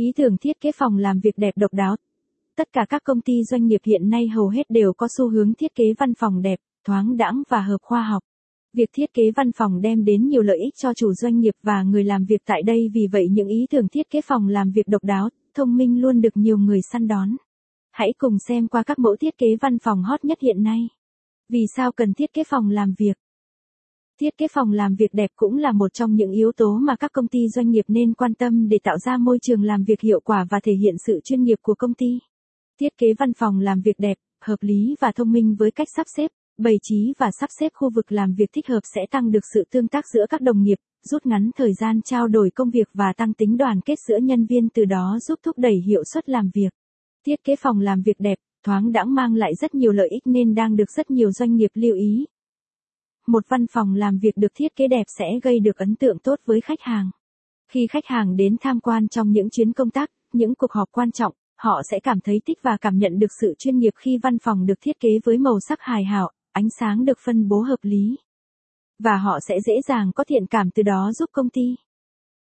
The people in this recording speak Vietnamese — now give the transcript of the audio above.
Ý tưởng thiết kế phòng làm việc đẹp độc đáo. Tất cả các công ty doanh nghiệp hiện nay hầu hết đều có xu hướng thiết kế văn phòng đẹp, thoáng đãng và hợp khoa học. Việc thiết kế văn phòng đem đến nhiều lợi ích cho chủ doanh nghiệp và người làm việc tại đây vì vậy những ý tưởng thiết kế phòng làm việc độc đáo, thông minh luôn được nhiều người săn đón. Hãy cùng xem qua các mẫu thiết kế văn phòng hot nhất hiện nay. Vì sao cần thiết kế phòng làm việc? Thiết kế phòng làm việc đẹp cũng là một trong những yếu tố mà các công ty doanh nghiệp nên quan tâm để tạo ra môi trường làm việc hiệu quả và thể hiện sự chuyên nghiệp của công ty. Thiết kế văn phòng làm việc đẹp, hợp lý và thông minh với cách sắp xếp, bày trí và sắp xếp khu vực làm việc thích hợp sẽ tăng được sự tương tác giữa các đồng nghiệp, rút ngắn thời gian trao đổi công việc và tăng tính đoàn kết giữa nhân viên từ đó giúp thúc đẩy hiệu suất làm việc. Thiết kế phòng làm việc đẹp, thoáng đãng mang lại rất nhiều lợi ích nên đang được rất nhiều doanh nghiệp lưu ý. Một văn phòng làm việc được thiết kế đẹp sẽ gây được ấn tượng tốt với khách hàng. Khi khách hàng đến tham quan trong những chuyến công tác, những cuộc họp quan trọng, họ sẽ cảm thấy thích và cảm nhận được sự chuyên nghiệp khi văn phòng được thiết kế với màu sắc hài hảo, ánh sáng được phân bố hợp lý. Và họ sẽ dễ dàng có thiện cảm từ đó giúp công ty